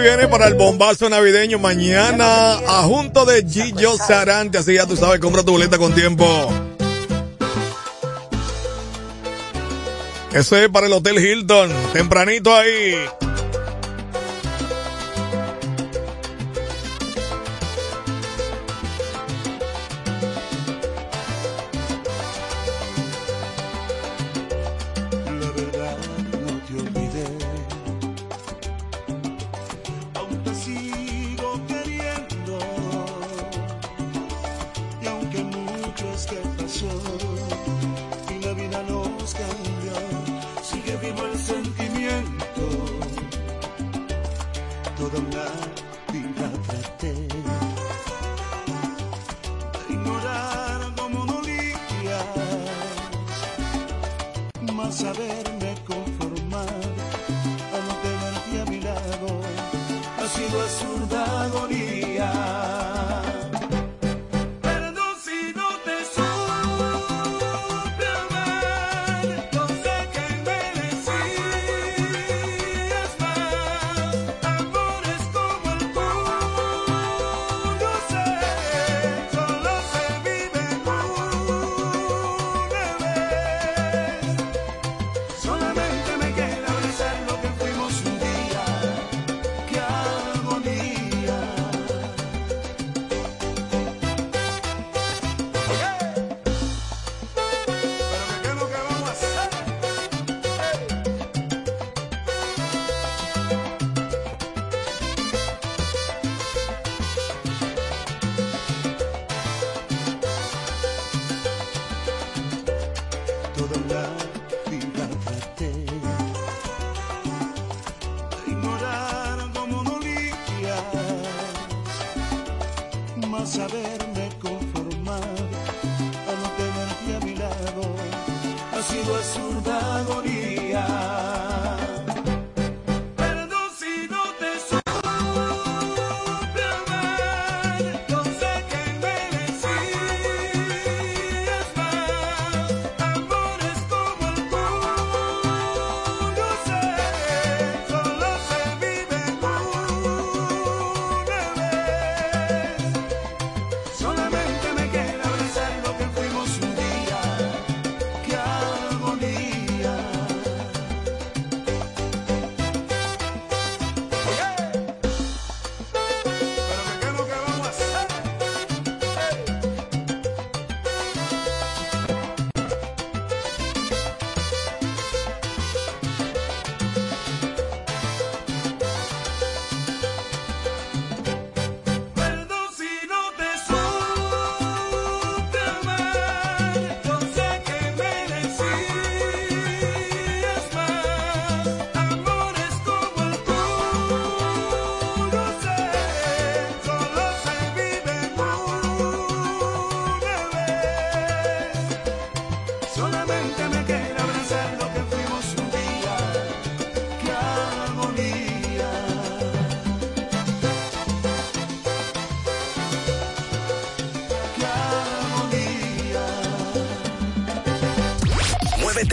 viene para el bombazo navideño mañana a junto de Gillo Sarante. Así ya tú sabes, compra tu boleta con tiempo. Eso es para el Hotel Hilton. Tempranito ahí.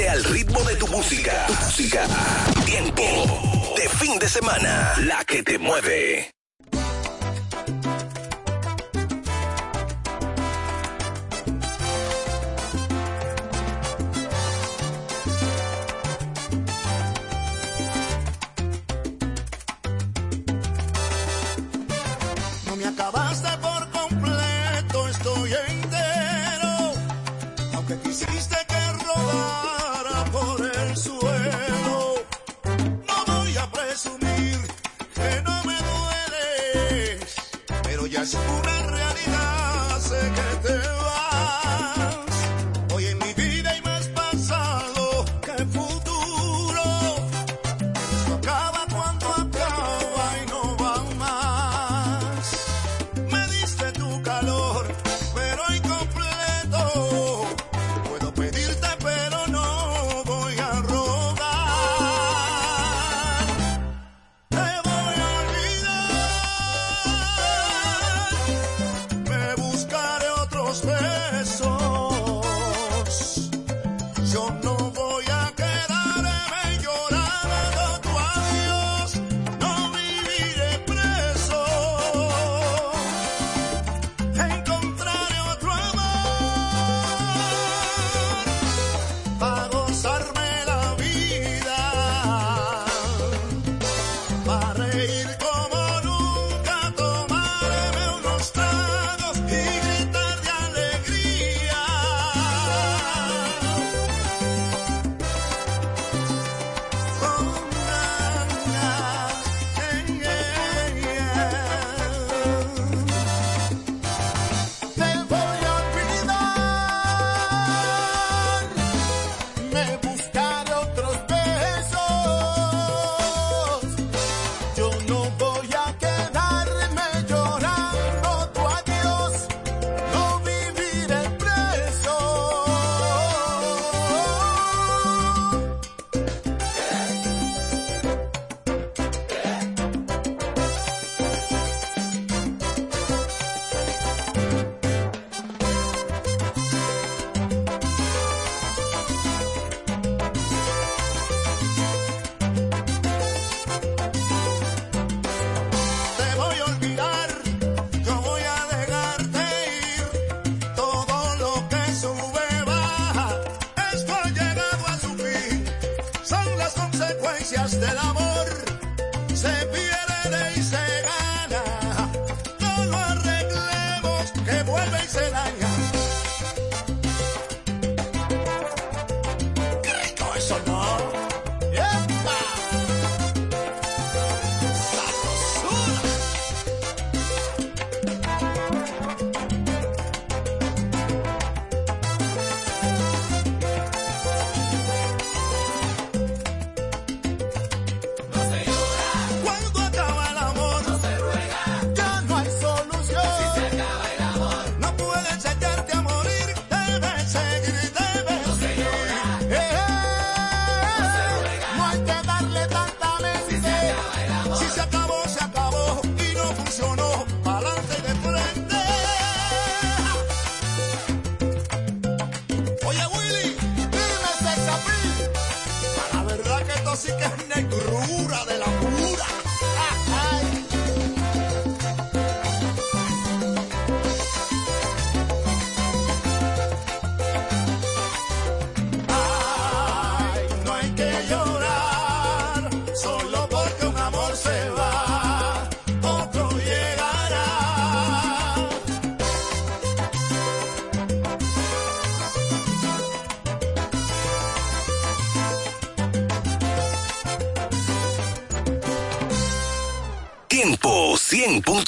Al ritmo de tu música. Tu música. Tiempo de fin de semana. La que te mueve.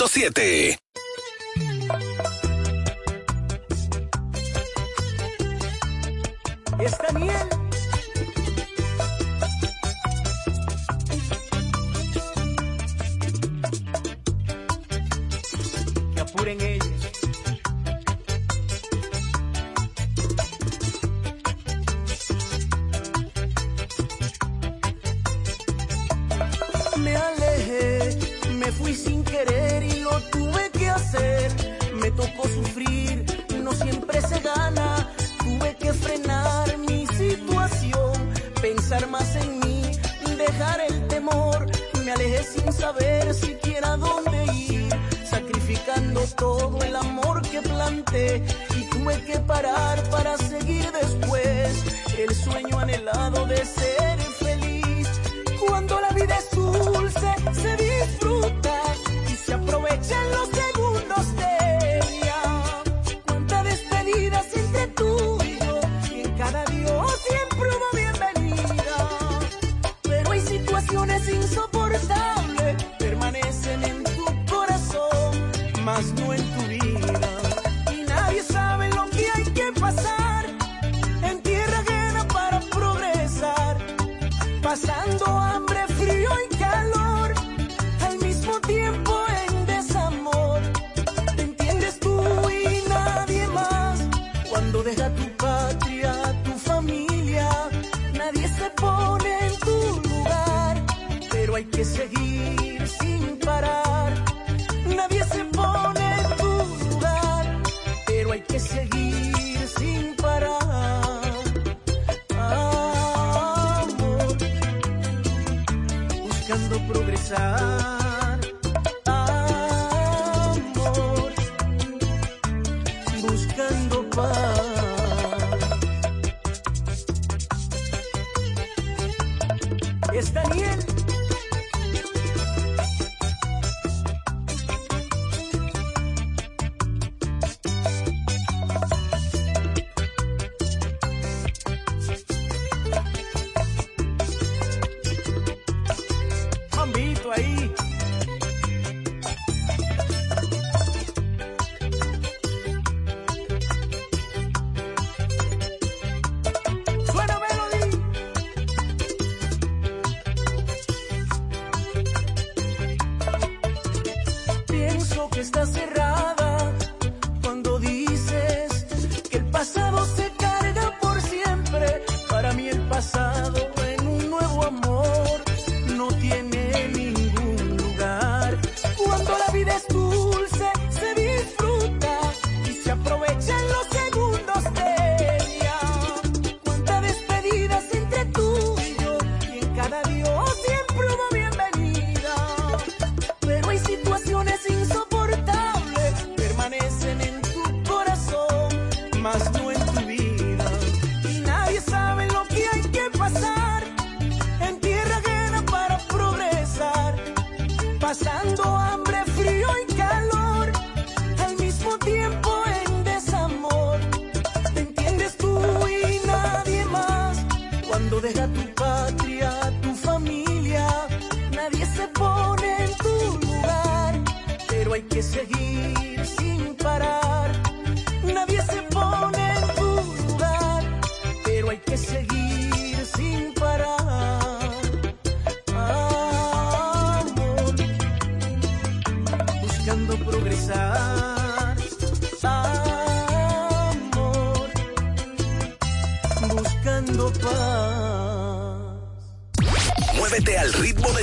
100.7. Es Daniel. Que apuren ellos fui sin querer y lo tuve que hacer. Me tocó sufrir, no siempre se gana. Tuve que frenar mi situación, pensar más en mí, dejar el temor. Me alejé sin saber siquiera dónde ir, sacrificando todo el amor que planté. Y tuve que parar para seguir después el sueño anhelado de ser. must do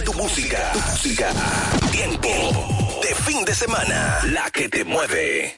tu música, tu música. Tiempo de fin de semana, la que te mueve.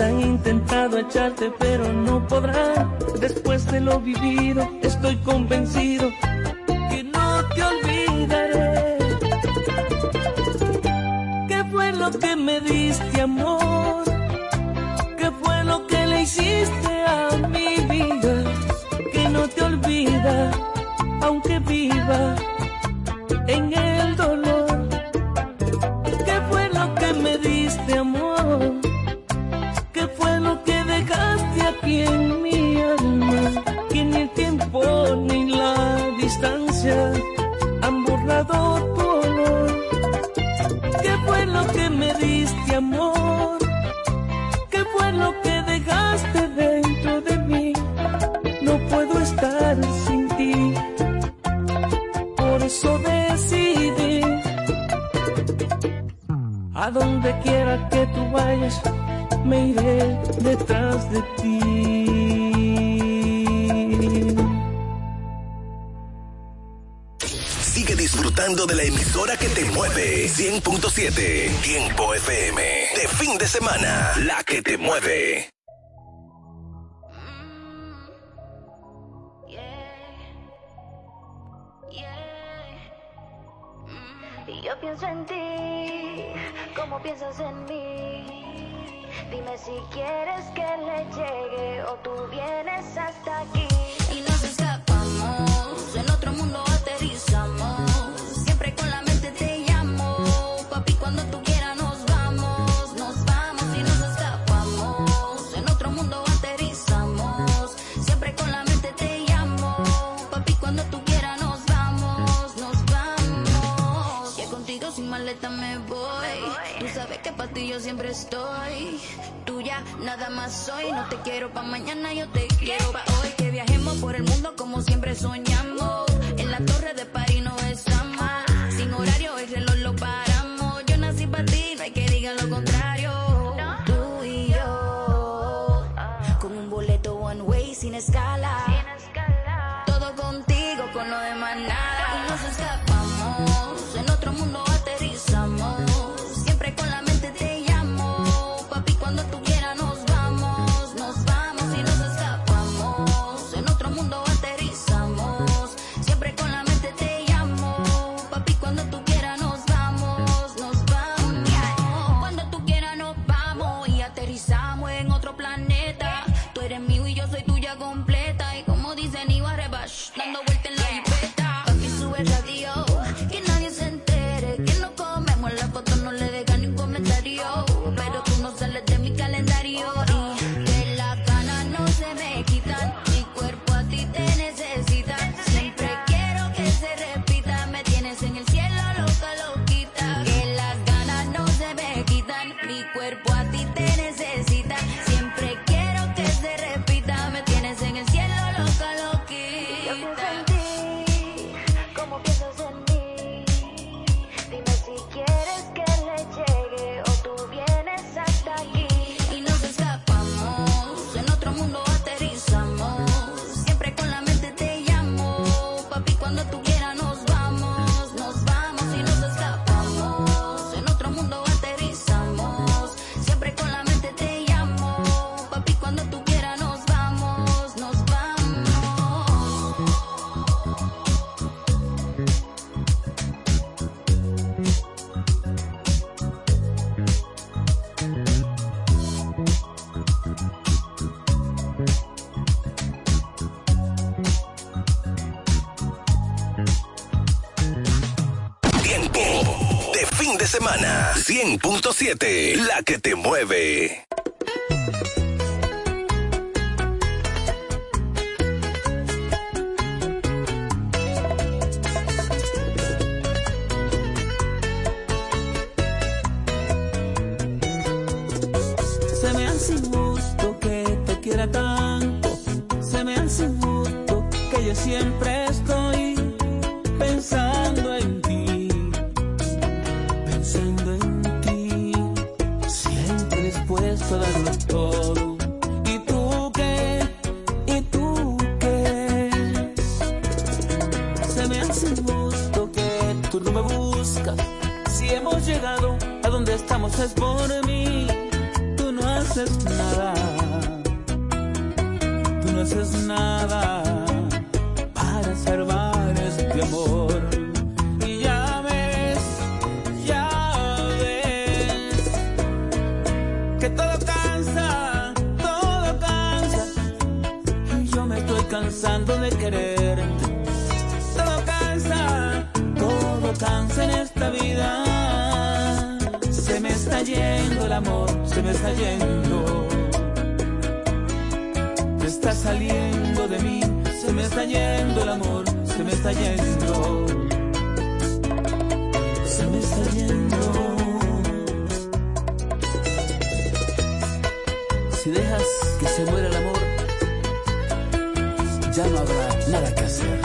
han intentado echarte, pero no podrán. Después de lo vivido, estoy convencido Y yo pienso en ti, como piensas en mí. Dime si quieres que le llegue o tú vienes hasta aquí. siempre estoy tuya, nada más soy. No te quiero pa' mañana, yo te quiero pa' hoy. Que viajemos por el mundo como siempre soñamos. En la torre de París no es ama. Sin horario, el reloj la que te mueve. cansando de quererte. Todo cansa, todo cansa en esta vida. Se me está yendo el amor, se me está yendo. Me está saliendo de mí, se me está yendo el amor, se me está yendo. Se me está yendo. Si dejas que se muera el amor, ya no habrá nada que hacer.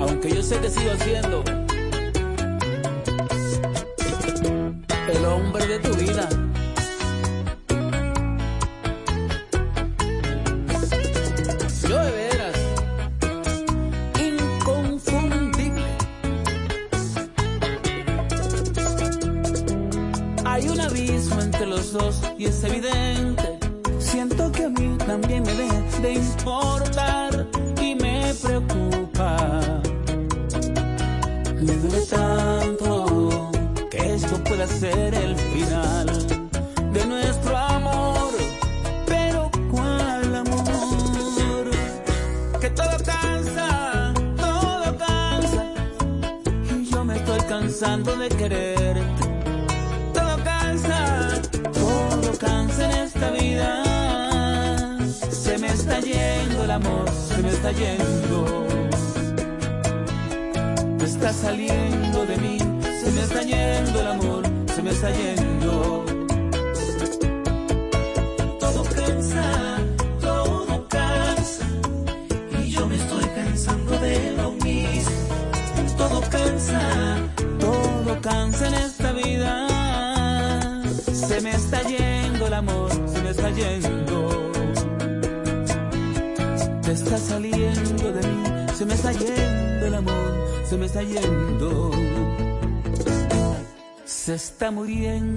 Aunque yo sé que sigo siendo el hombre de tu vida. está muriendo.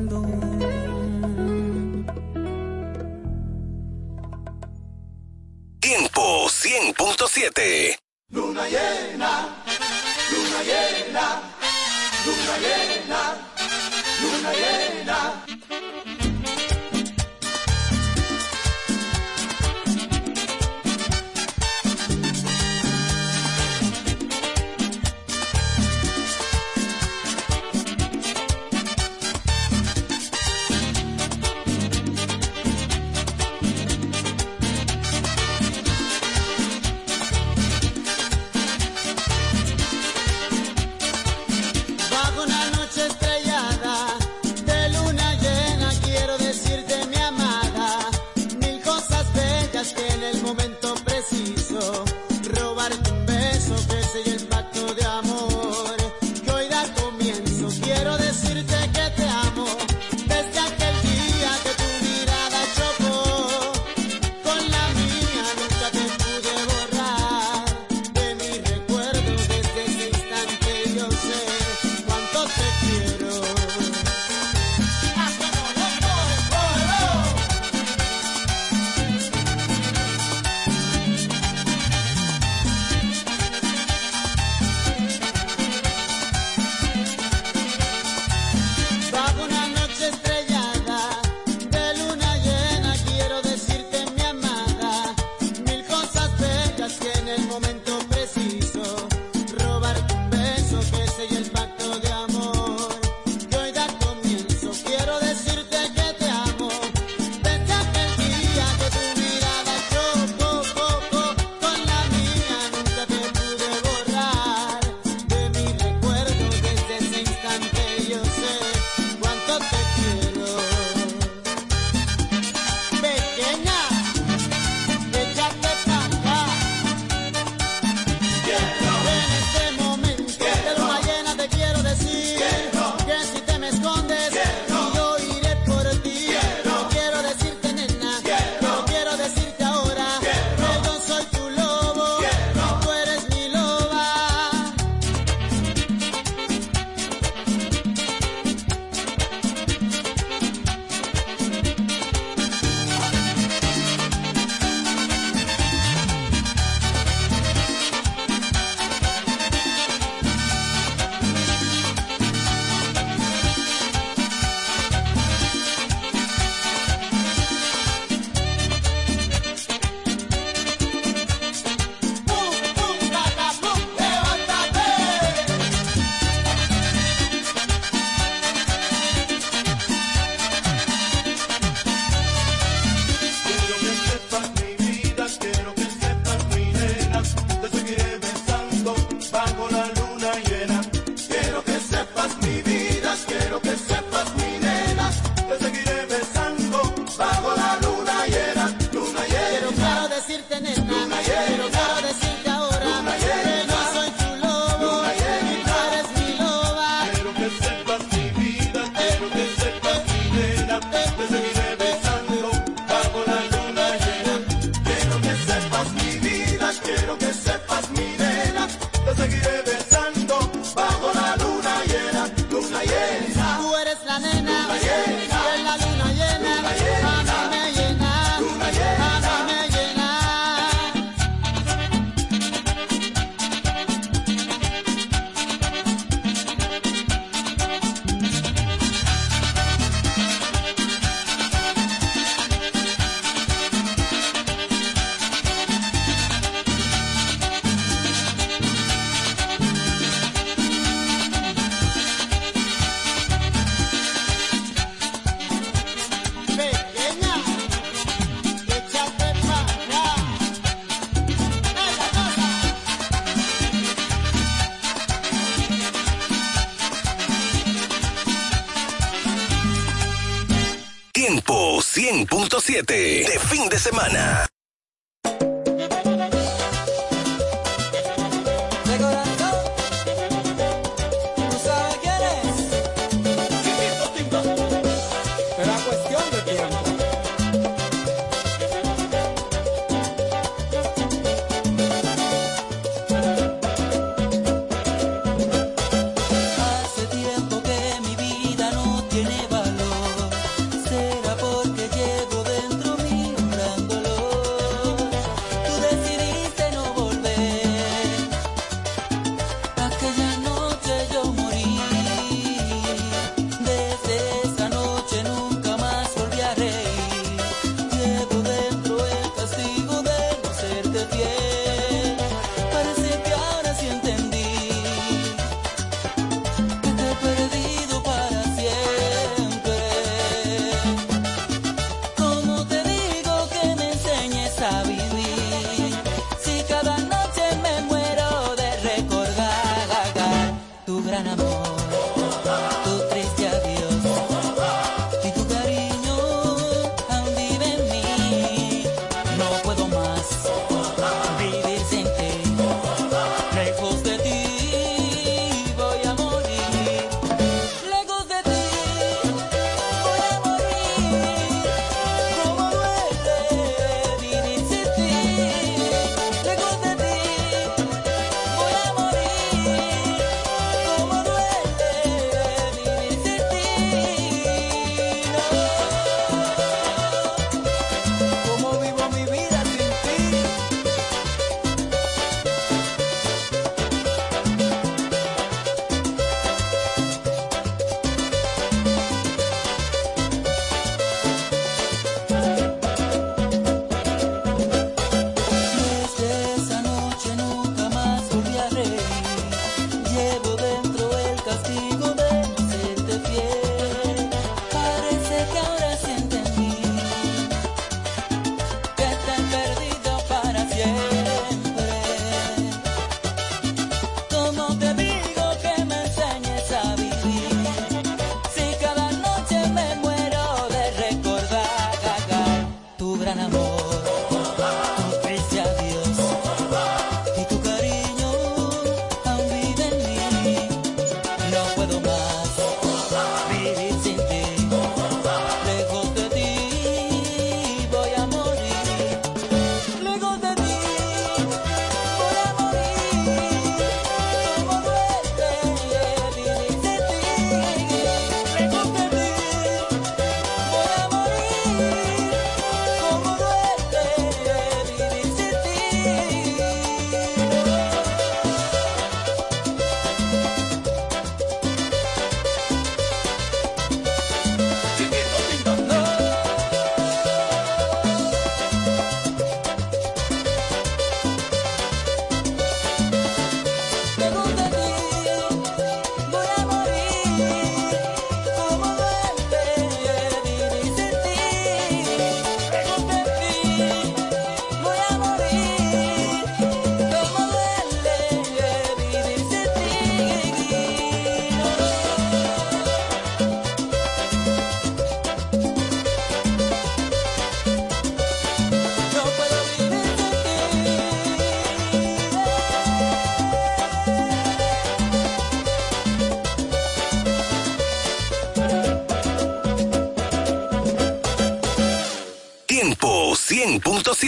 de fin de semana.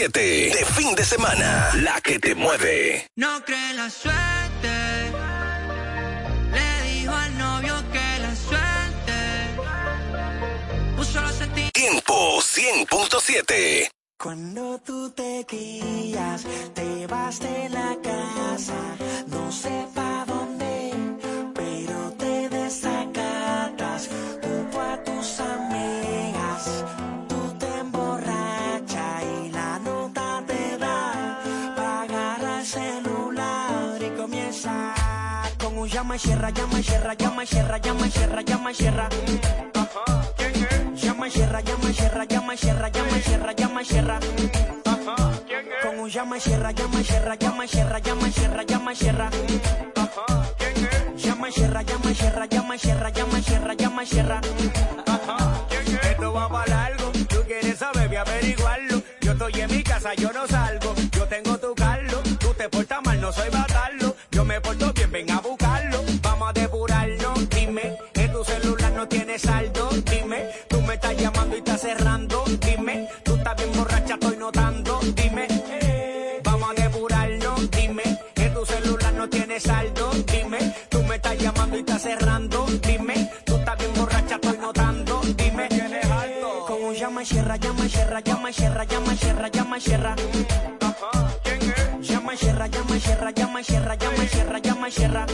De fin de semana, la que te mueve. No cree la suerte. Le dijo al novio que la suerte. Puso los sentimientos. Tiempo 100.7. llama, cierra, llama, cierra, llama, cierra, llama, cierra, llama, cierra. Ajá, ¿quién es? Llama, cierra, llama, cierra, llama, cierra, llama, cierra, llama, cierra.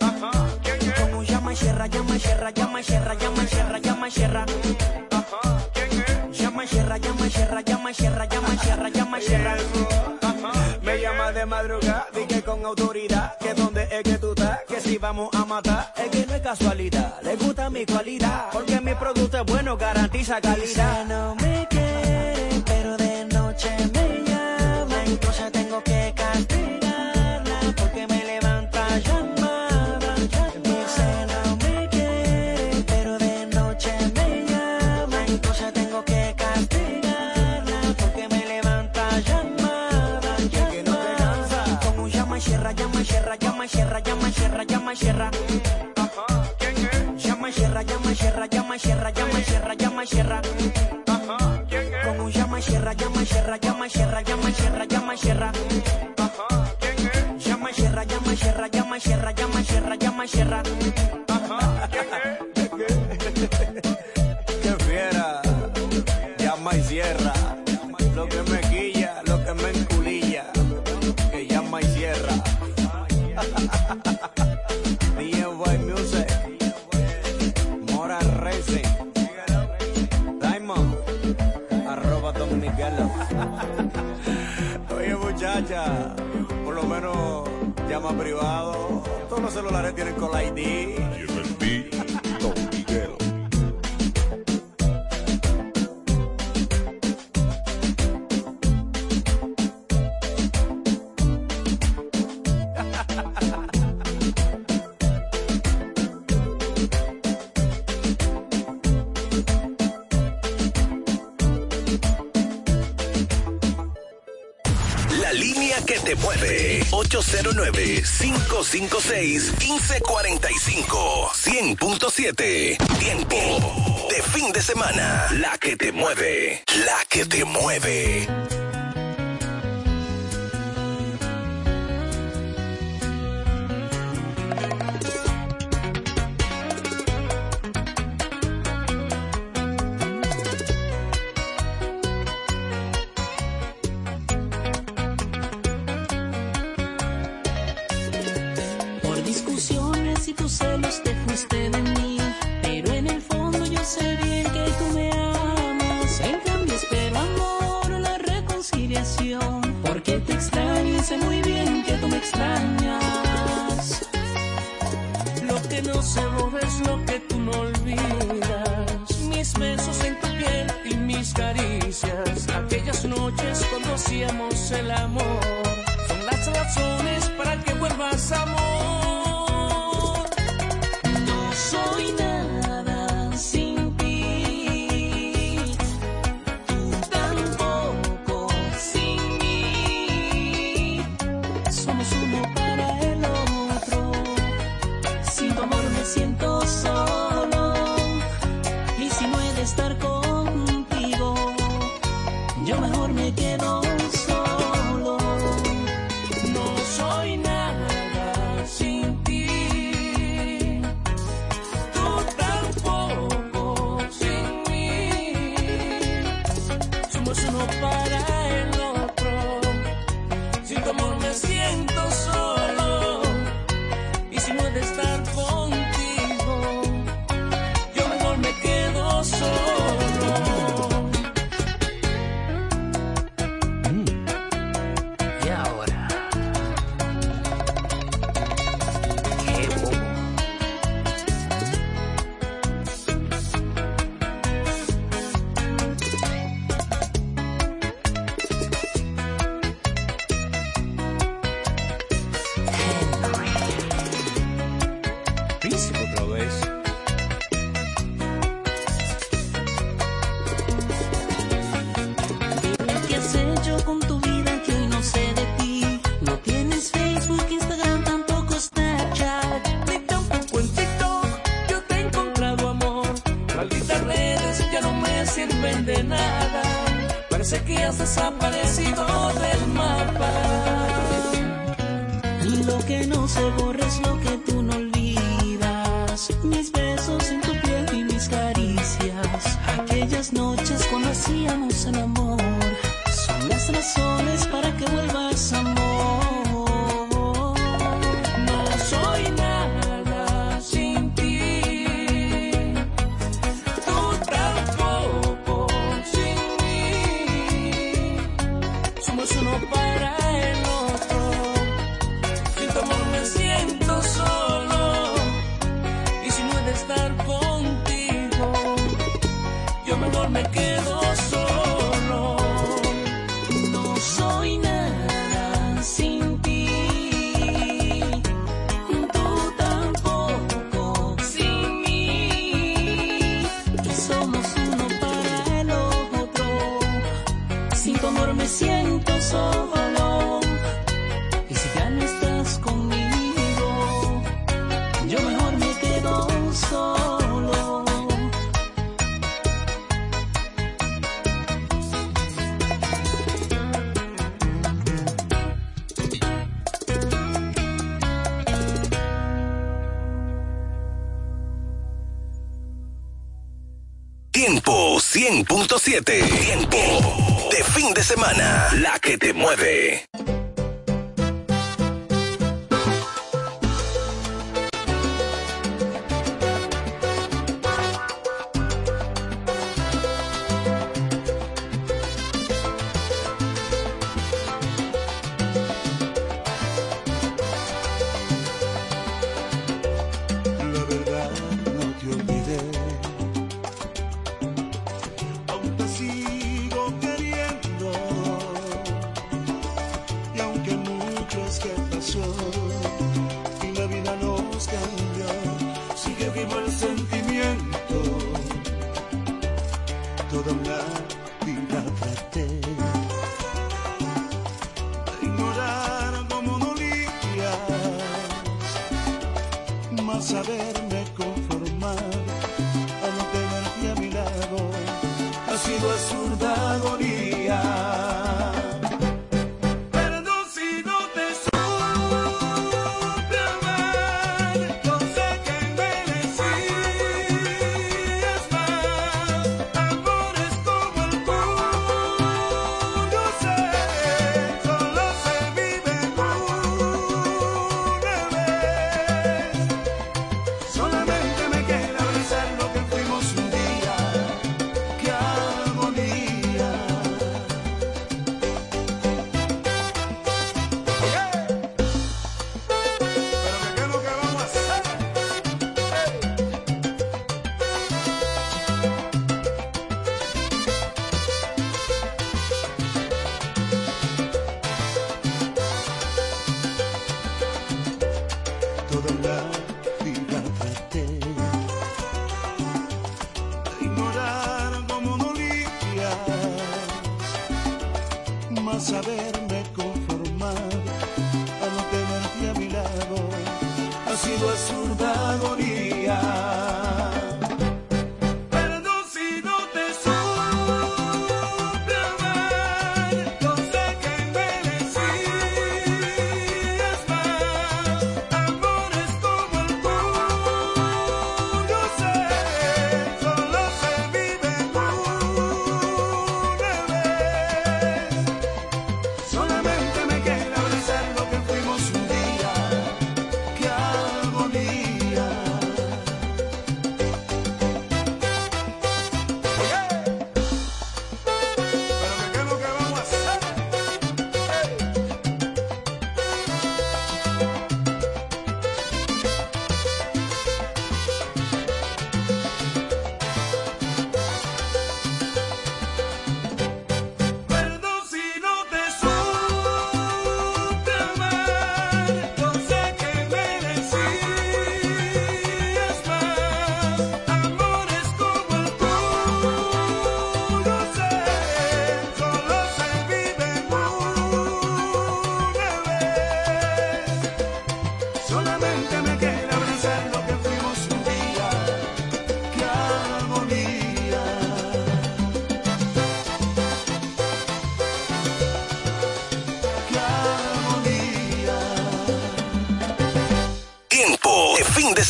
Ajá, ¿quién es? Un llama, cierra, llama, cierra, llama, cierra, llama, cierra, llama, cierra. Ajá, ¿quién es? Llama, cierra, llama, cierra, llama, cierra, llama, cierra, llama, cierra. Me llama de madrugada, dije con autoridad que donde es que tú estás, que si vamos a matar, es que no es casualidad, le gusta mi cualidad, garantiza calidad. 809-556-1545. 100.7. Tiempo de fin de semana. La que te mueve. La que te mueve. Y tus celos te fuiste de mí, pero en el fondo yo sé bien que tú me amas. En cambio espero amor, la reconciliación, porque te extraño y sé muy bien que tú me extrañas. Lo que no se borra es lo que tú no olvidas. Mis besos en tu piel y mis caricias. Aquellas noches cuando hacíamos el amor. Son las razones para que vuelvas amor.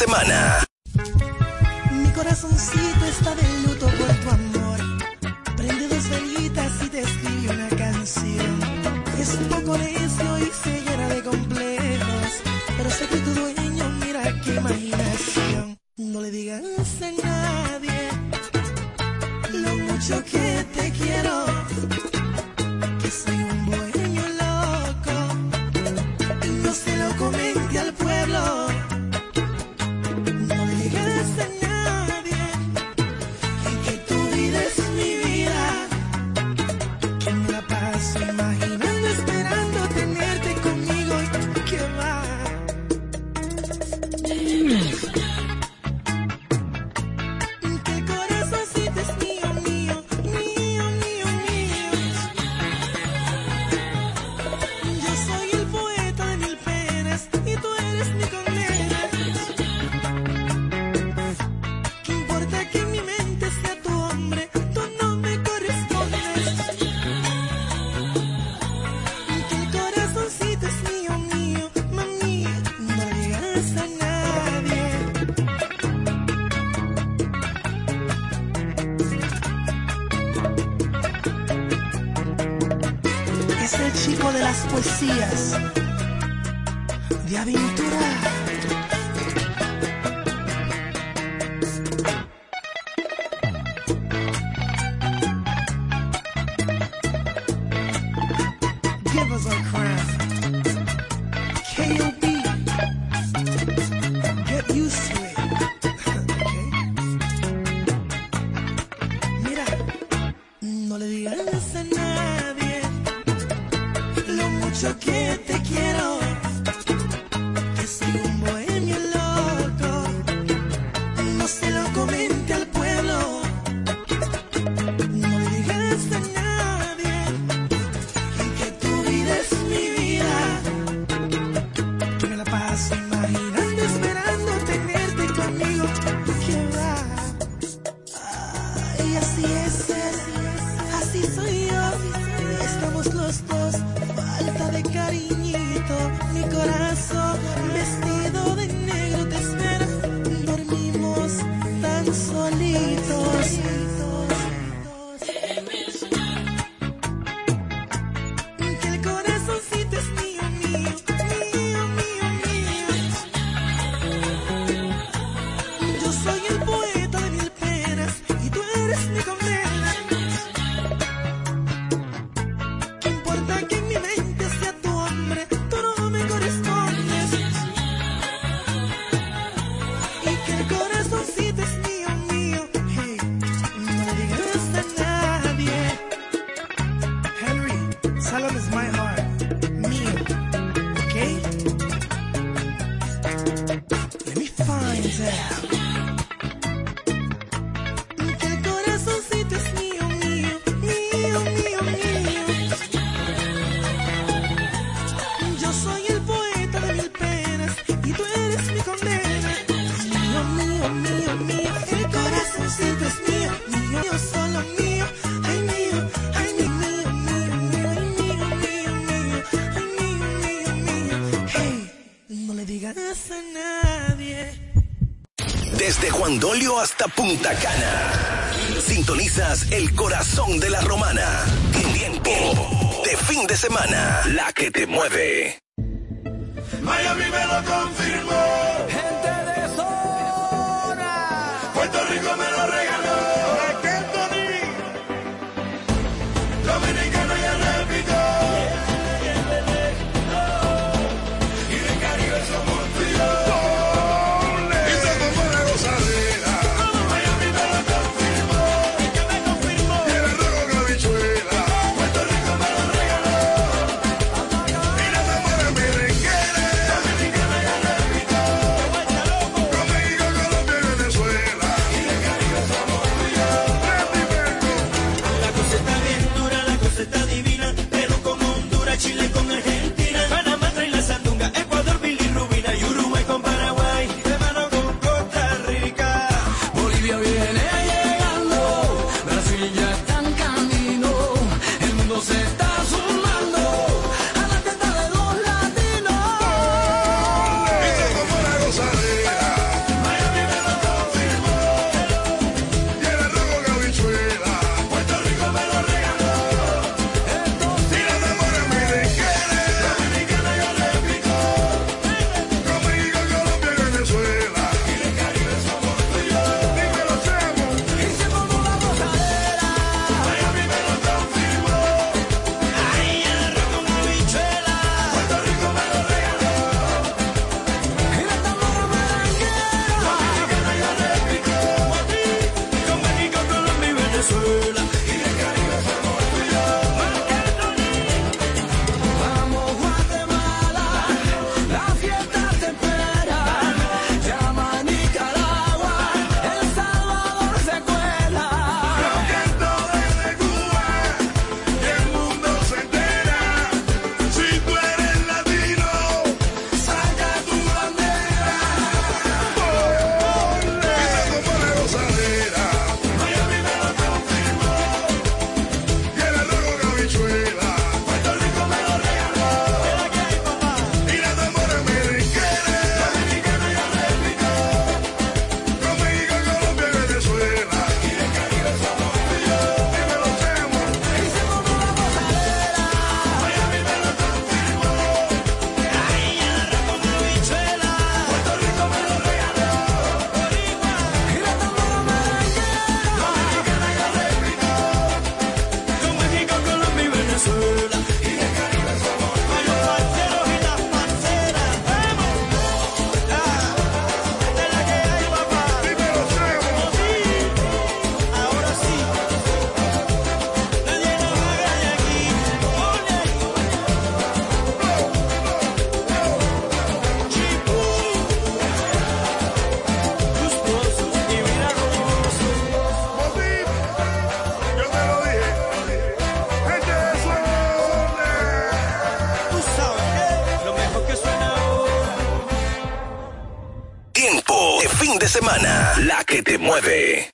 semana. give us a crown. Punta Cana. Sintonizas el corazón de la romana. Tiempo de fin de semana. La que te mueve. divina, Perú con Honduras, Chile te mueve.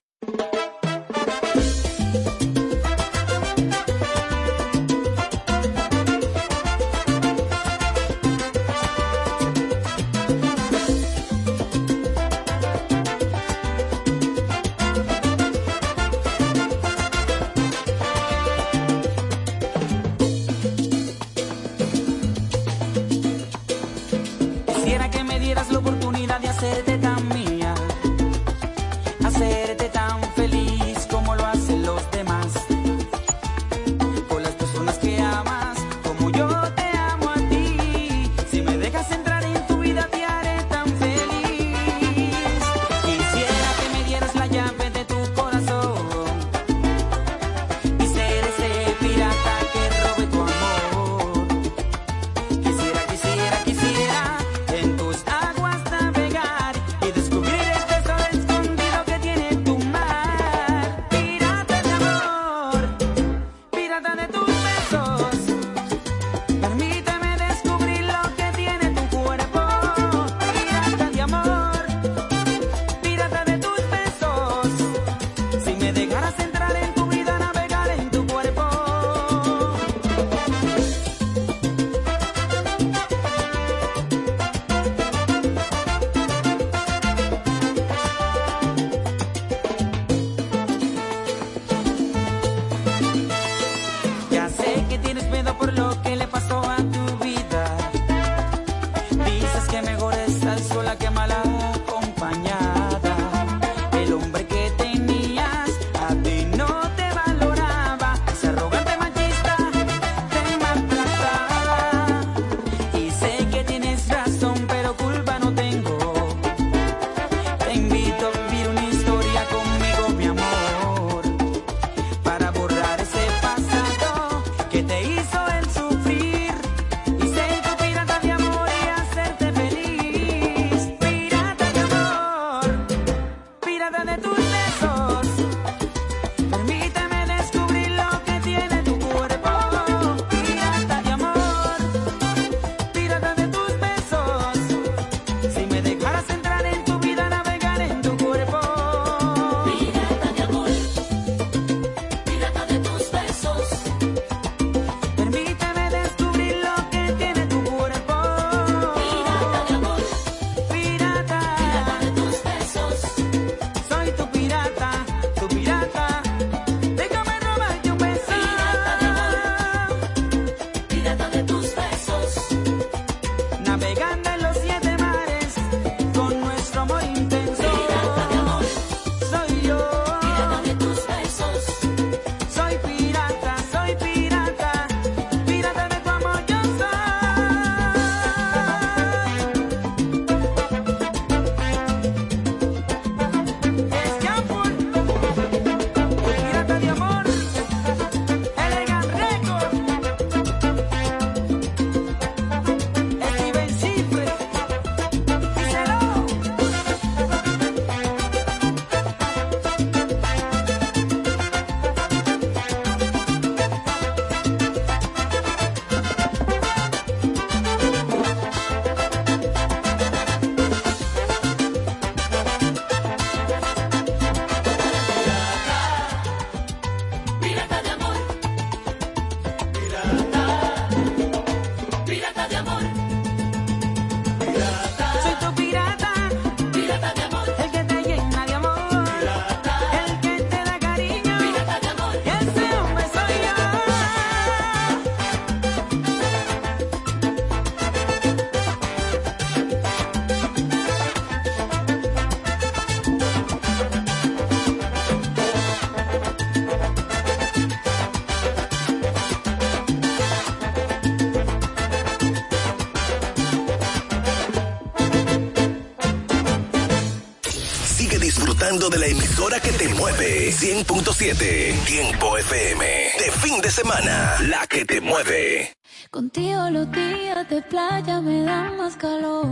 sonido de la emisora que te mueve. 100.7, Tiempo FM. De fin de semana, la que te mueve. Contigo los días de playa me dan más calor.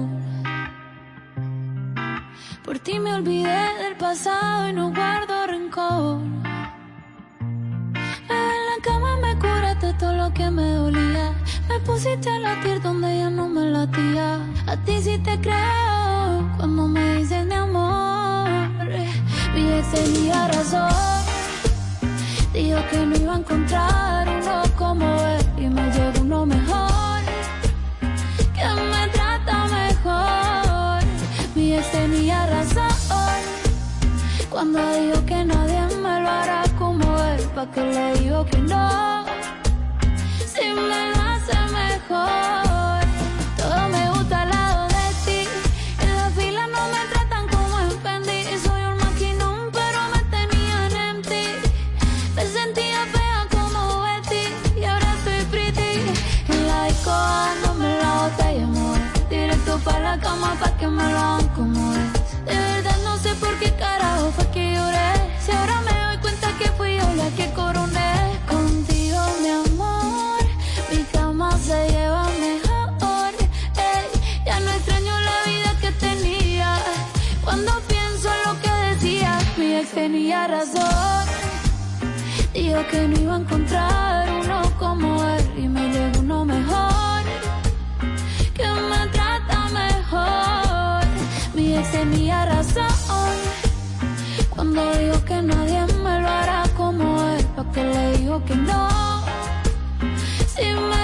Por ti me olvidé del pasado y no voy digo que no. Si me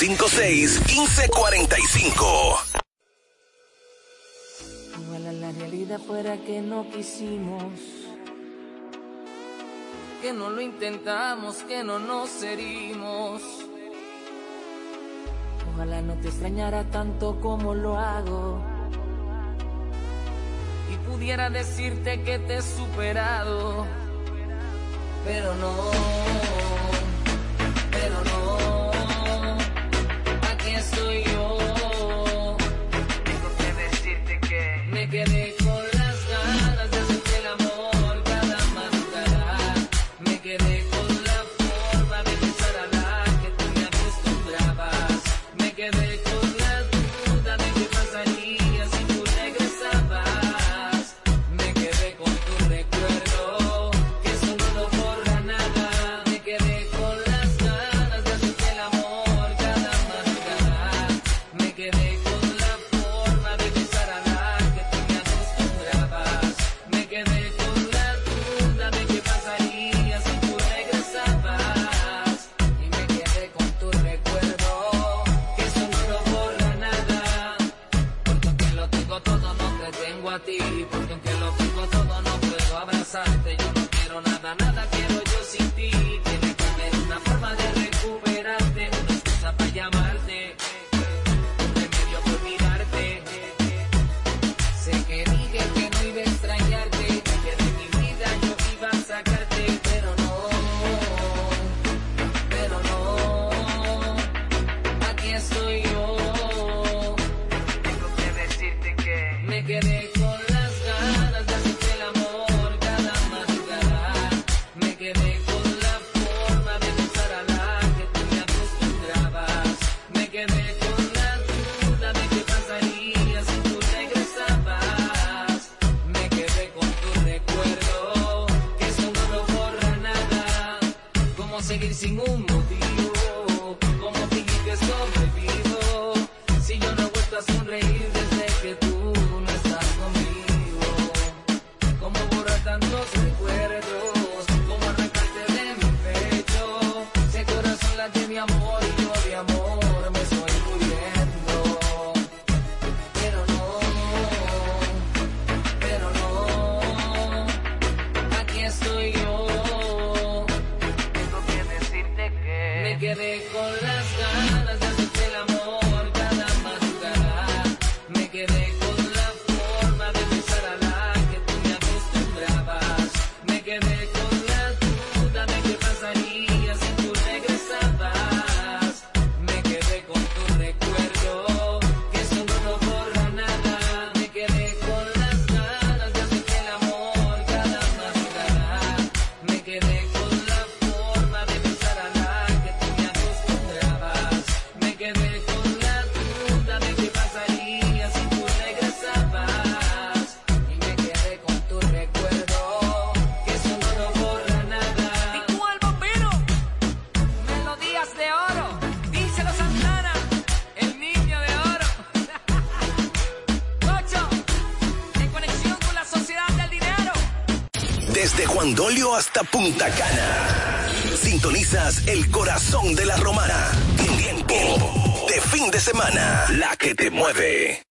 356-1545. Ojalá la realidad fuera que no quisimos, que no lo intentamos, que no nos herimos. Ojalá no te extrañara tanto como lo hago. Y pudiera decirte que te he superado. Pero no, pero no. sin humo. Punta Cana. Sintonizas el corazón de la romana. Tiempo de fin de semana, la que te mueve.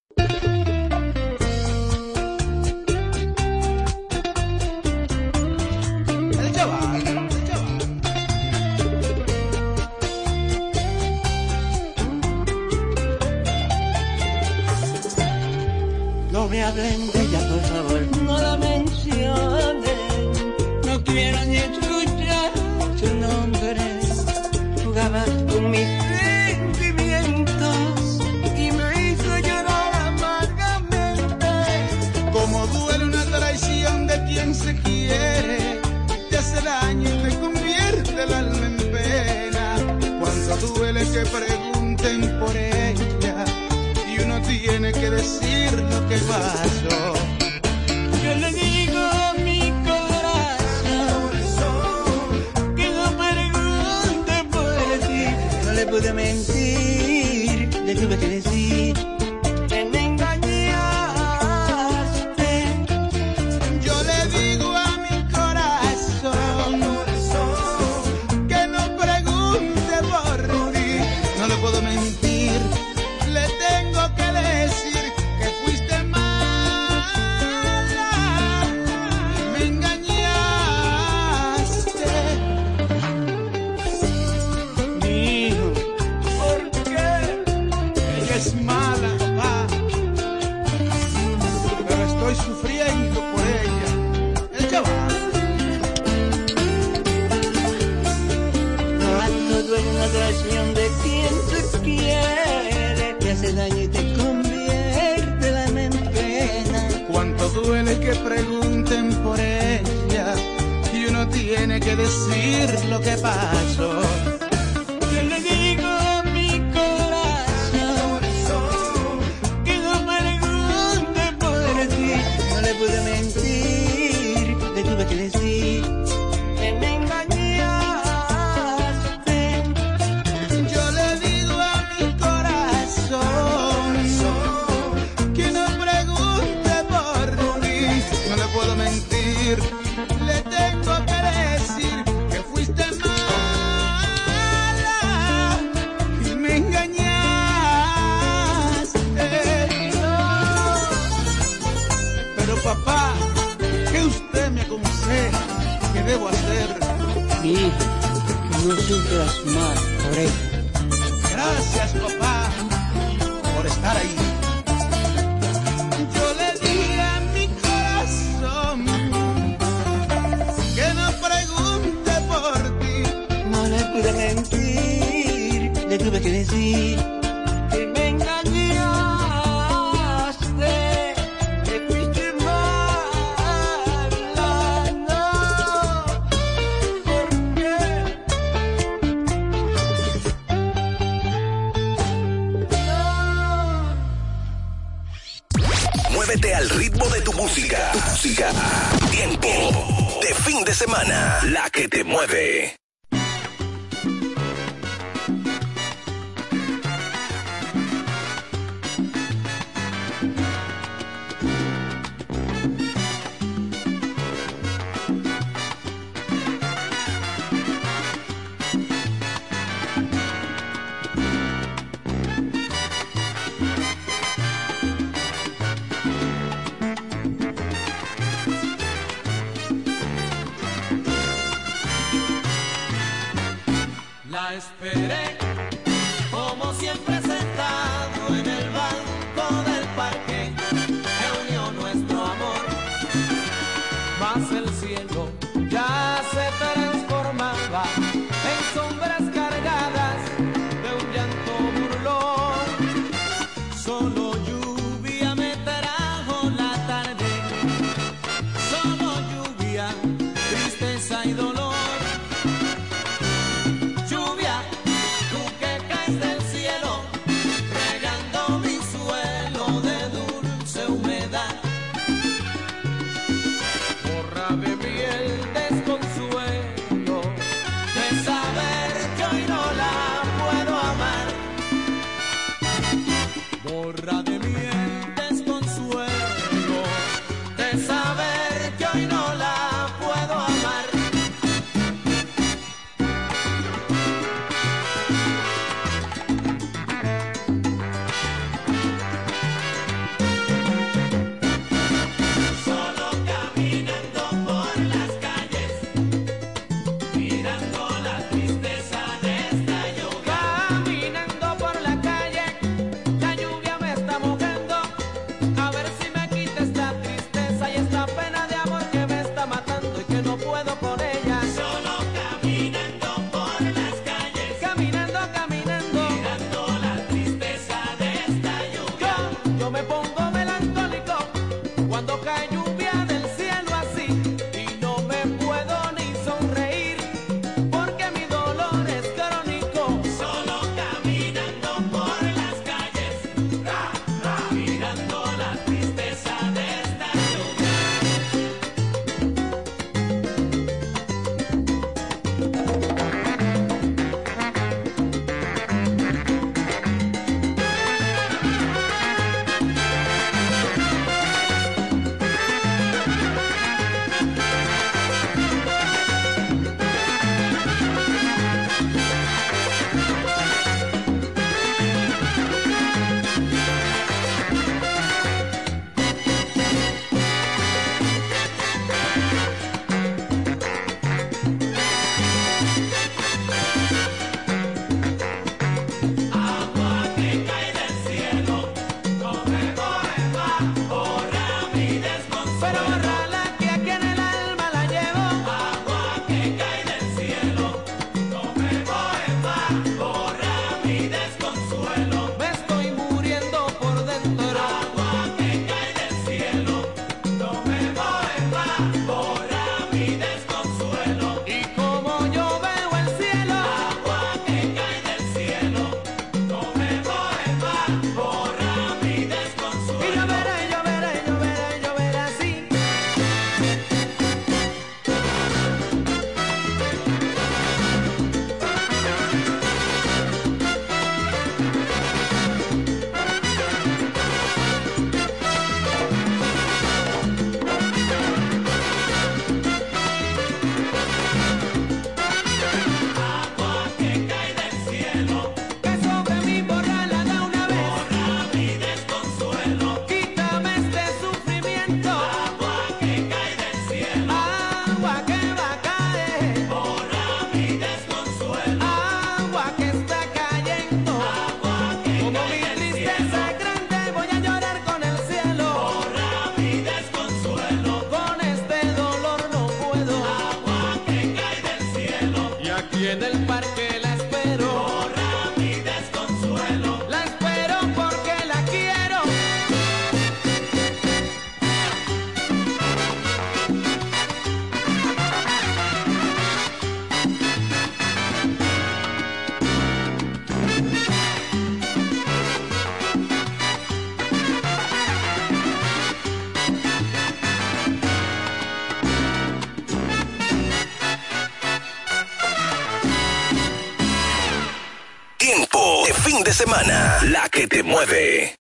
Que te mueve.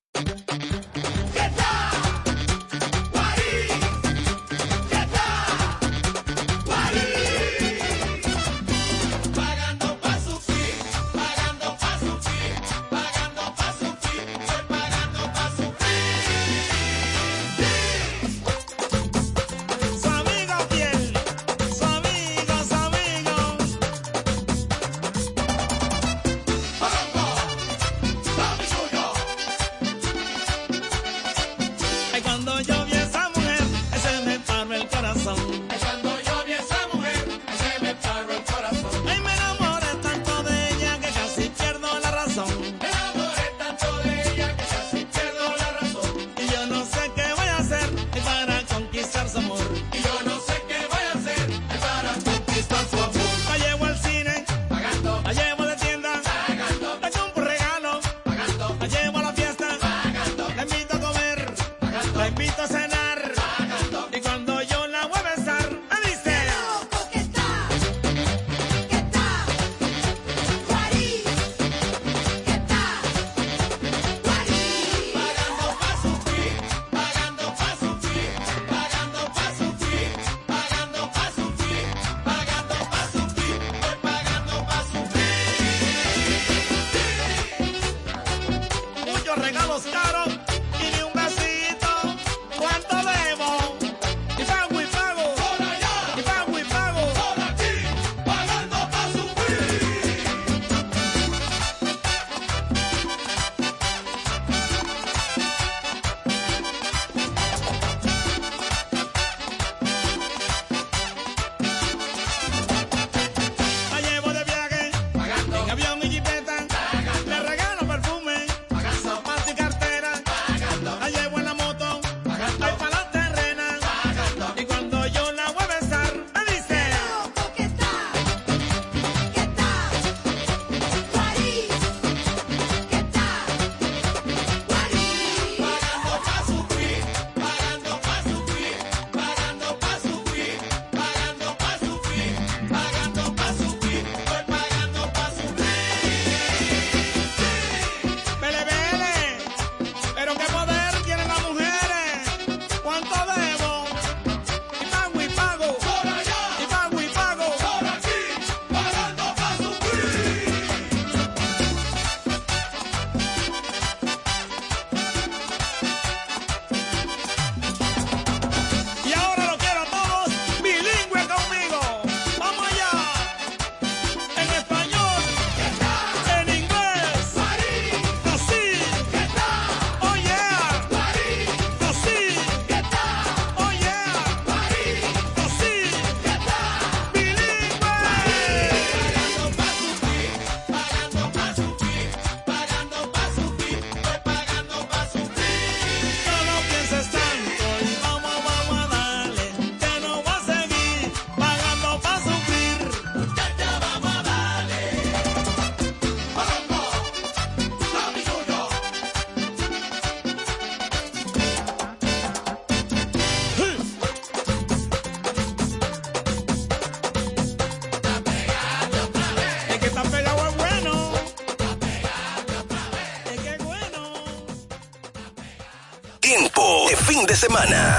Semana.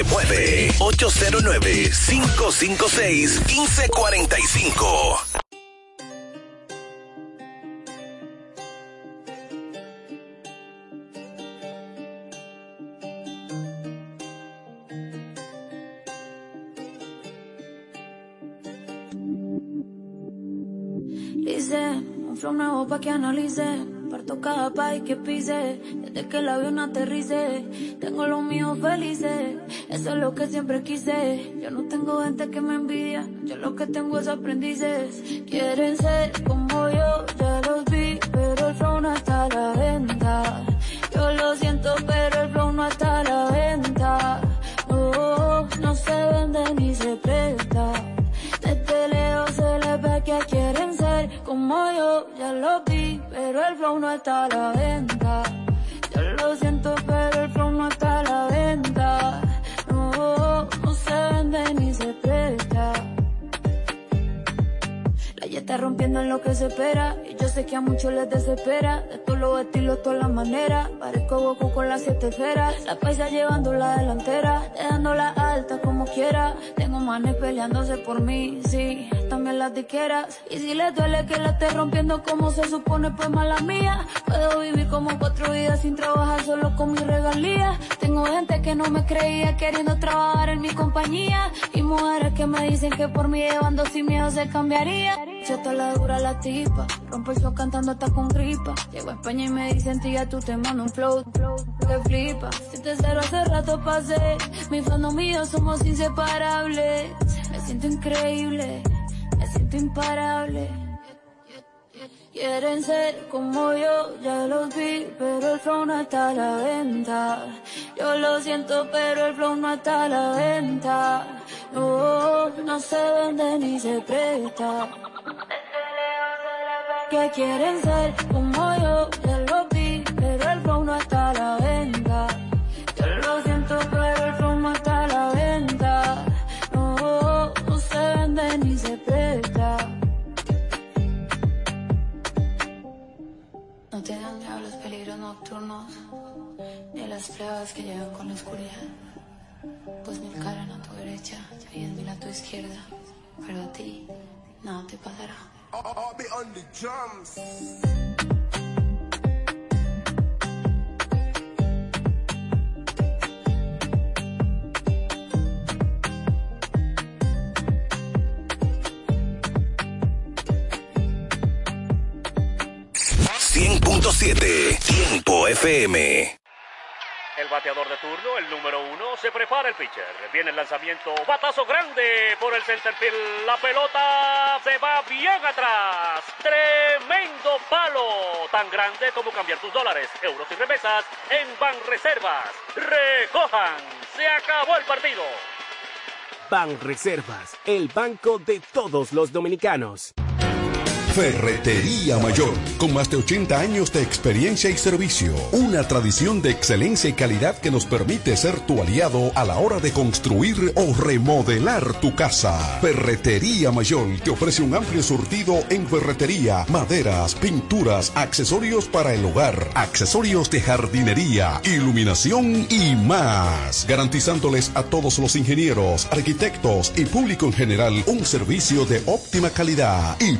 Te mueve. 809-556-1545. Dice, un flow nuevo pa' que analice. Parto cada país que pise. Desde que el avión aterrice. Tengo los míos felices. Eso es lo que siempre quise. Yo no tengo gente que me envidia. Yo lo que tengo es aprendices. Quieren ser como yo, ya los vi. Pero el flow no está a la venta. Yo lo siento, pero el flow no está a la venta. No, no se vende ni se presta. Desde lejos se les ve que quieren ser como yo, ya lo vi, pero el flow no está a la venta. En lo que se espera. Y yo sé que a muchos les desespera. De todos los estilos, todas las maneras. Parezco Goku con las siete esferas. La paisa llevando la delantera. Dejándola alta como quiera. Tengo manes peleándose por mí, sí. También las diqueras. Y si les duele que la esté rompiendo como se supone, pues mala mía. Puedo vivir como cuatro vidas sin trabajar solo con mi regalía. Tengo gente que no me creía queriendo trabajar en mi compañía. Y mujeres que me dicen que por mí llevando sin miedo se cambiaría. Chata la dura la tipa, rompo el cantando hasta con gripa. Llego a España y me dicen tía tú te mando un flow, que flipa. Si te cero hace rato pasé, mi fandom y yo somos inseparables. Me siento increíble, me siento imparable. Quieren ser como yo, ya los vi, pero el flow no está a la venta. Yo lo siento, pero el flow no está a la venta. No, no se vende ni se presta. Que quieren ser como yo, ya lo vi, pero el flow no está a la venta. Yo lo siento, pero el flow no está a la venta. No, no se vende ni se presta. No te dan miedo los peligros nocturnos, ni las pruebas que llegan con la oscuridad. Pues mil caran a tu derecha y diez mil a tu izquierda, pero a ti nada te pasará. I'll be on the drums. Siete Tiempo FM. El bateador de turno, el número uno, se prepara el pitcher. Viene el lanzamiento, batazo grande por el center field. La pelota se va bien atrás. Tremendo palo, tan grande como cambiar tus dólares, euros y remesas en Banreservas. Recojan, se acabó el partido. Ban Reservas, el banco de todos los dominicanos. Ferretería Mayor, con más de 80 años de experiencia y servicio. Una tradición de excelencia y calidad que nos permite ser tu aliado a la hora de construir o remodelar tu casa. Ferretería Mayor te ofrece un amplio surtido en ferretería, maderas, pinturas, accesorios para el hogar, accesorios de jardinería, iluminación y más. Garantizándoles a todos los ingenieros, arquitectos y público en general un servicio de óptima calidad y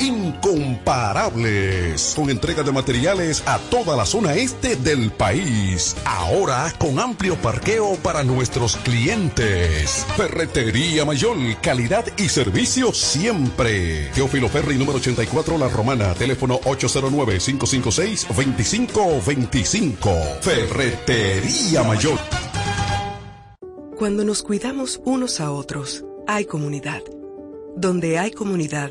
incomparables. Con entrega de materiales a toda la zona este del país. Ahora con amplio parqueo para nuestros clientes. Ferretería Mayor, calidad y servicio siempre. Teófilo Ferri número 84 La Romana, teléfono 809-556-2525. Ferretería Mayor. Cuando nos cuidamos unos a otros, hay comunidad. Donde hay comunidad,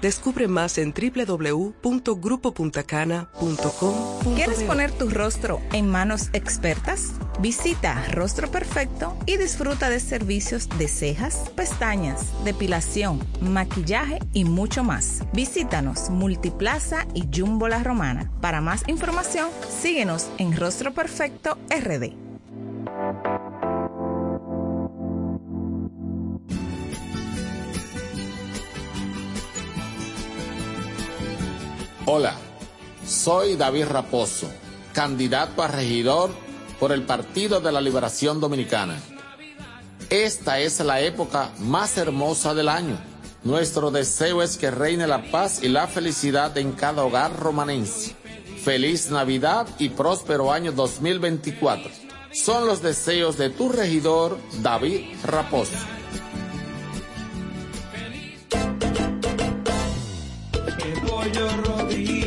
Descubre más en www.grupopuntacana.com. ¿Quieres poner tu rostro en manos expertas? Visita Rostro Perfecto y disfruta de servicios de cejas, pestañas, depilación, maquillaje y mucho más. Visítanos Multiplaza y Jumbo La Romana. Para más información, síguenos en Rostro Perfecto RD. Hola, soy David Raposo, candidato a regidor por el Partido de la Liberación Dominicana. Esta es la época más hermosa del año. Nuestro deseo es que reine la paz y la felicidad en cada hogar romanense. Feliz Navidad y próspero año 2024. Son los deseos de tu regidor, David Raposo. El pollo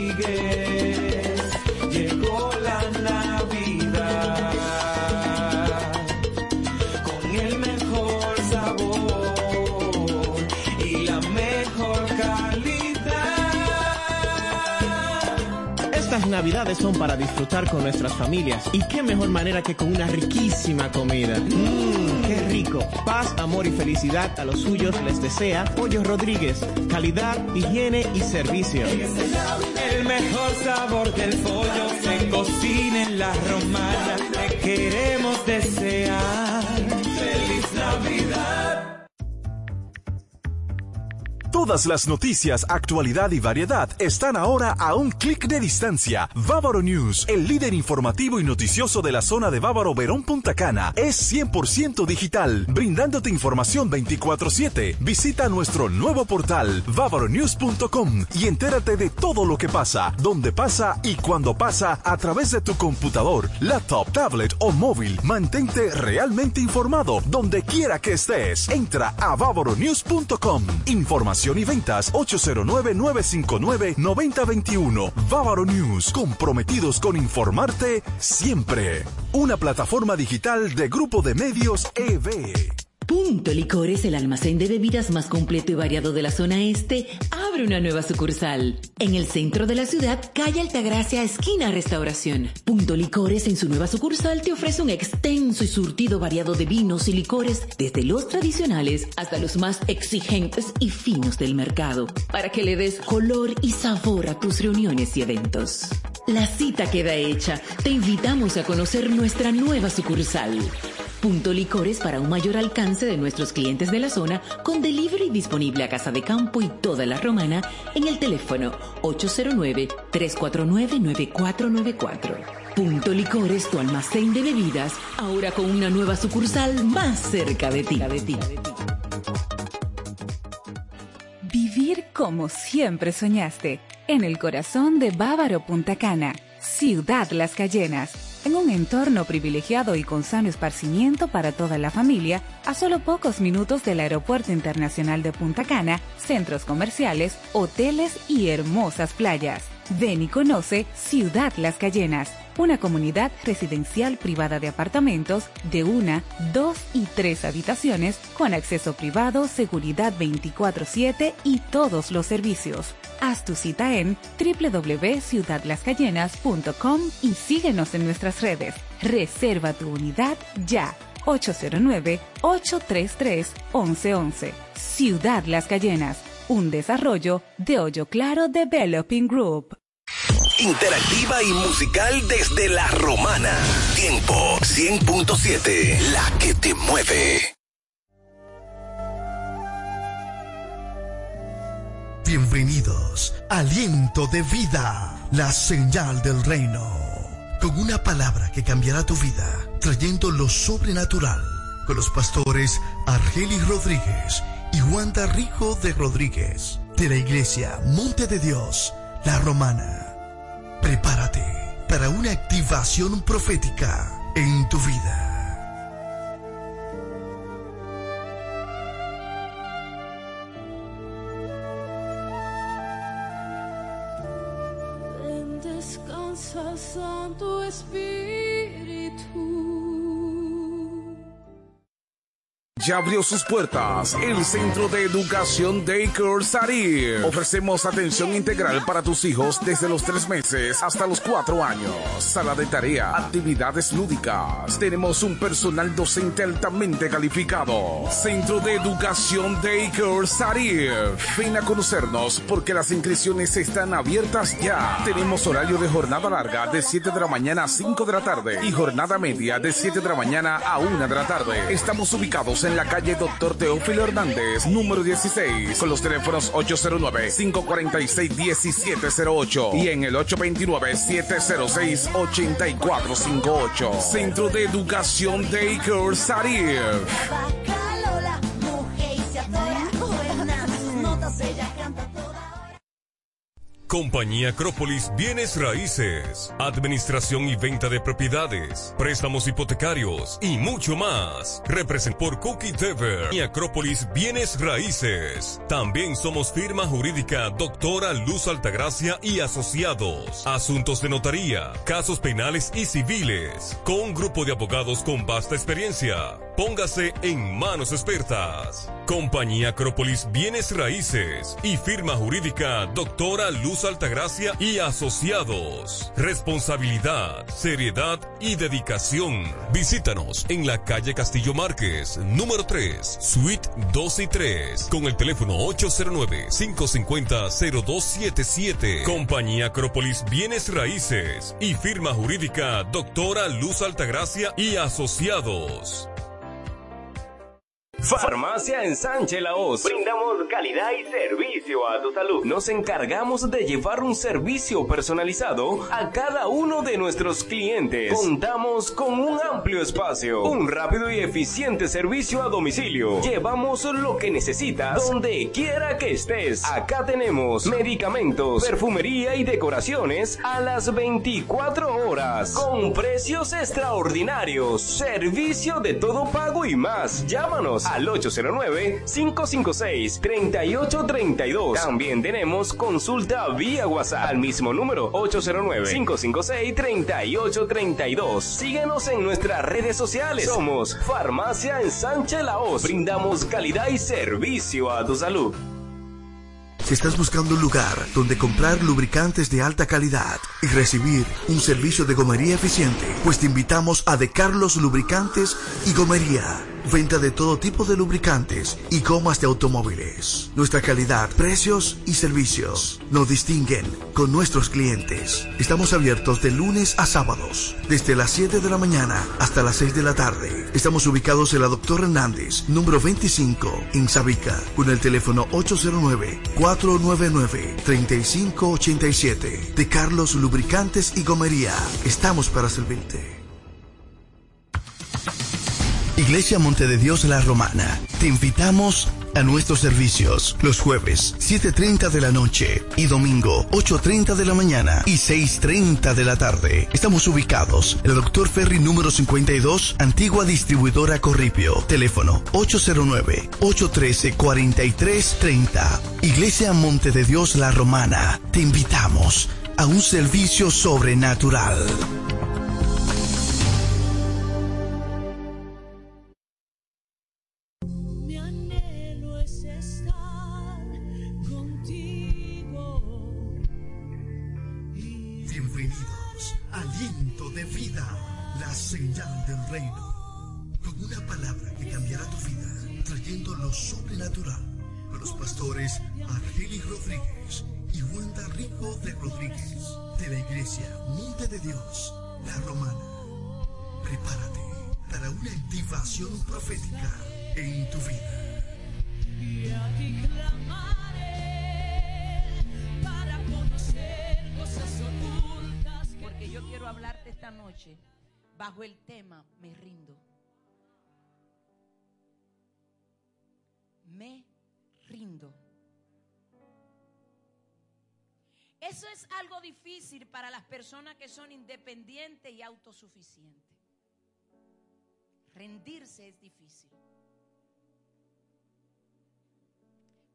Estas navidades son para disfrutar con nuestras familias y qué mejor manera que con una riquísima comida. Mmm, qué rico. Paz, amor y felicidad a los suyos les desea Pollo Rodríguez. Calidad, higiene y servicio. El mejor sabor del pollo se cocina en la romana. Te queremos desear Todas las noticias, actualidad y variedad están ahora a un clic de distancia. Bávaro News, el líder informativo y noticioso de la zona de Bávaro Verón Punta Cana, es 100% digital, brindándote información 24/7. Visita nuestro nuevo portal bavaronews.com y entérate de todo lo que pasa, dónde pasa y cuándo pasa a través de tu computador, laptop, tablet o móvil. Mantente realmente informado donde quiera que estés. Entra a bavaronews.com. Información y ventas 809-959-9021. Bávaro News, comprometidos con informarte siempre. Una plataforma digital de Grupo de Medios EB. Punto Licores, el almacén de bebidas más completo y variado de la zona este, abre una nueva sucursal. En el centro de la ciudad, calle Altagracia, esquina Restauración. Punto Licores en su nueva sucursal te ofrece un extenso y surtido variado de vinos y licores, desde los tradicionales hasta los más exigentes y finos del mercado, para que le des color y sabor a tus reuniones y eventos. La cita queda hecha. Te invitamos a conocer nuestra nueva sucursal. Punto Licores para un mayor alcance de nuestros clientes de la zona con delivery disponible a Casa de Campo y toda la Romana en el teléfono 809-349-9494. Punto Licores, tu almacén de bebidas, ahora con una nueva sucursal más cerca de ti. Vivir como siempre soñaste, en el corazón de Bávaro Punta Cana, Ciudad Las Cayenas, en un entorno privilegiado y con sano esparcimiento para toda la familia, a solo pocos minutos del Aeropuerto Internacional de Punta Cana, centros comerciales, hoteles y hermosas playas. Ven y conoce Ciudad Las Cayenas, una comunidad residencial privada de apartamentos de una, dos y tres habitaciones con acceso privado, seguridad 24/7 y todos los servicios. Haz tu cita en www.ciudadlascayenas.com y síguenos en nuestras redes. Reserva tu unidad ya. 809-833-1111. Ciudad Las Cayenas, un desarrollo de Hoyo Claro Developing Group. Interactiva y musical desde La Romana. Tiempo 100.7, la que te mueve. Bienvenidos, aliento de vida, la señal del reino, con una palabra que cambiará tu vida, trayendo lo sobrenatural, con los pastores Argelis Rodríguez y Wanda Rico de Rodríguez, de la iglesia Monte de Dios, La Romana. Prepárate para una activación profética en tu vida. Em, descansa, Santo Espíritu. Ya abrió sus puertas el Centro de Educación Daycare Sarir. Ofrecemos atención integral para tus hijos desde los tres meses hasta los cuatro años. Sala de tarea, actividades lúdicas. Tenemos un personal docente altamente calificado. Centro de Educación Daycare Sarir. Ven a conocernos porque las inscripciones están abiertas ya. Tenemos horario de jornada larga de 7 de la mañana a 5 de la tarde y jornada media de 7 de la mañana a 1 de la tarde. Estamos ubicados en la calle Doctor Teófilo Hernández, número 16, con los teléfonos 809-546-1708 y en el 829-706-8458. Centro de Educación Daycare Sarif. Compañía Acrópolis Bienes Raíces, Administración y Venta de Propiedades, Préstamos Hipotecarios y mucho más. Represent por Cookie Dever y Acrópolis Bienes Raíces. También somos firma jurídica Doctora Luz Altagracia y Asociados. Asuntos de notaría, casos penales y civiles. Con un grupo de abogados con vasta experiencia. Póngase en manos expertas. Compañía Acrópolis Bienes Raíces y firma jurídica Doctora Luz Altagracia y Asociados. Responsabilidad, seriedad y dedicación. Visítanos en la calle Castillo Márquez, número 3, suite 2 y 3, con el teléfono 809-550-0277. Compañía Acrópolis Bienes Raíces y firma jurídica Doctora Luz Altagracia y Asociados. Farmacia en Sánchez Laos. Brindamos calidad y servicio a tu salud. Nos encargamos de llevar un servicio personalizado a cada uno de nuestros clientes. Contamos con un amplio espacio, un rápido y eficiente servicio a domicilio. Llevamos lo que necesitas donde quiera que estés. Acá tenemos medicamentos, perfumería y decoraciones a las 24 horas con precios extraordinarios. Servicio de todo pago y más. Llámanos al 809-556-3832. También tenemos consulta vía WhatsApp al mismo número 809-556-3832. Síguenos en nuestras redes sociales. Somos Farmacia en Sánchez Laos. Brindamos calidad y servicio a tu salud. Si estás buscando un lugar donde comprar lubricantes de alta calidad y recibir un servicio de gomería eficiente, pues te invitamos a De Carlos Lubricantes y Gomería. Venta de todo tipo de lubricantes y gomas de automóviles. Nuestra calidad, precios y servicios nos distinguen con nuestros clientes. Estamos abiertos de lunes a sábados, desde las 7 de la mañana hasta las 6 de la tarde. Estamos ubicados en la Doctor Hernández, número 25, en Sabica, con el teléfono 809-499-3587. De Carlos Lubricantes y Gomería. Estamos para servirte. Iglesia Monte de Dios La Romana. Te invitamos a nuestros servicios los jueves 7.30 de la noche y domingo 8.30 de la mañana y 6.30 de la tarde. Estamos ubicados en el Doctor Ferry número 52, antigua distribuidora Corripio. Teléfono 809-813-4330. Iglesia Monte de Dios La Romana. Te invitamos a un servicio sobrenatural. La iglesia Monte de Dios, la Romana. Prepárate para una activación profética en tu vida. Y a ti clamaré para conocer cosas ocultas. Porque yo quiero hablarte esta noche bajo el tema Me rindo. Me rindo. Eso es algo difícil para las personas que son independientes y autosuficientes. Rendirse es difícil.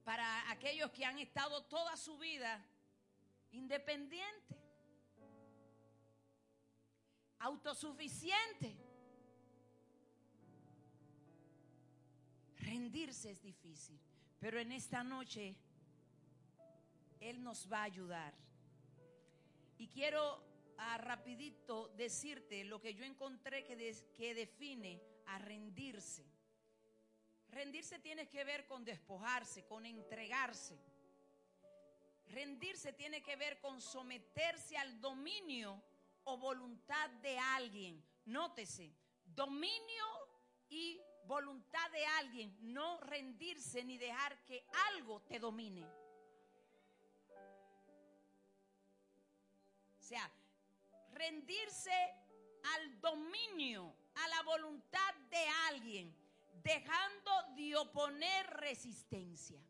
Para aquellos que han estado toda su vida independientes. autosuficiente. Rendirse es difícil, pero en esta noche Él nos va a ayudar. Y quiero a rapidito decirte lo que yo encontré que, que define a rendirse. Rendirse tiene que ver con despojarse, con entregarse. Rendirse tiene que ver con someterse al dominio o voluntad de alguien. Nótese, dominio y voluntad de alguien. No rendirse ni dejar que algo te domine. Sea, rendirse al dominio, a la voluntad de alguien, dejando de oponer resistencia.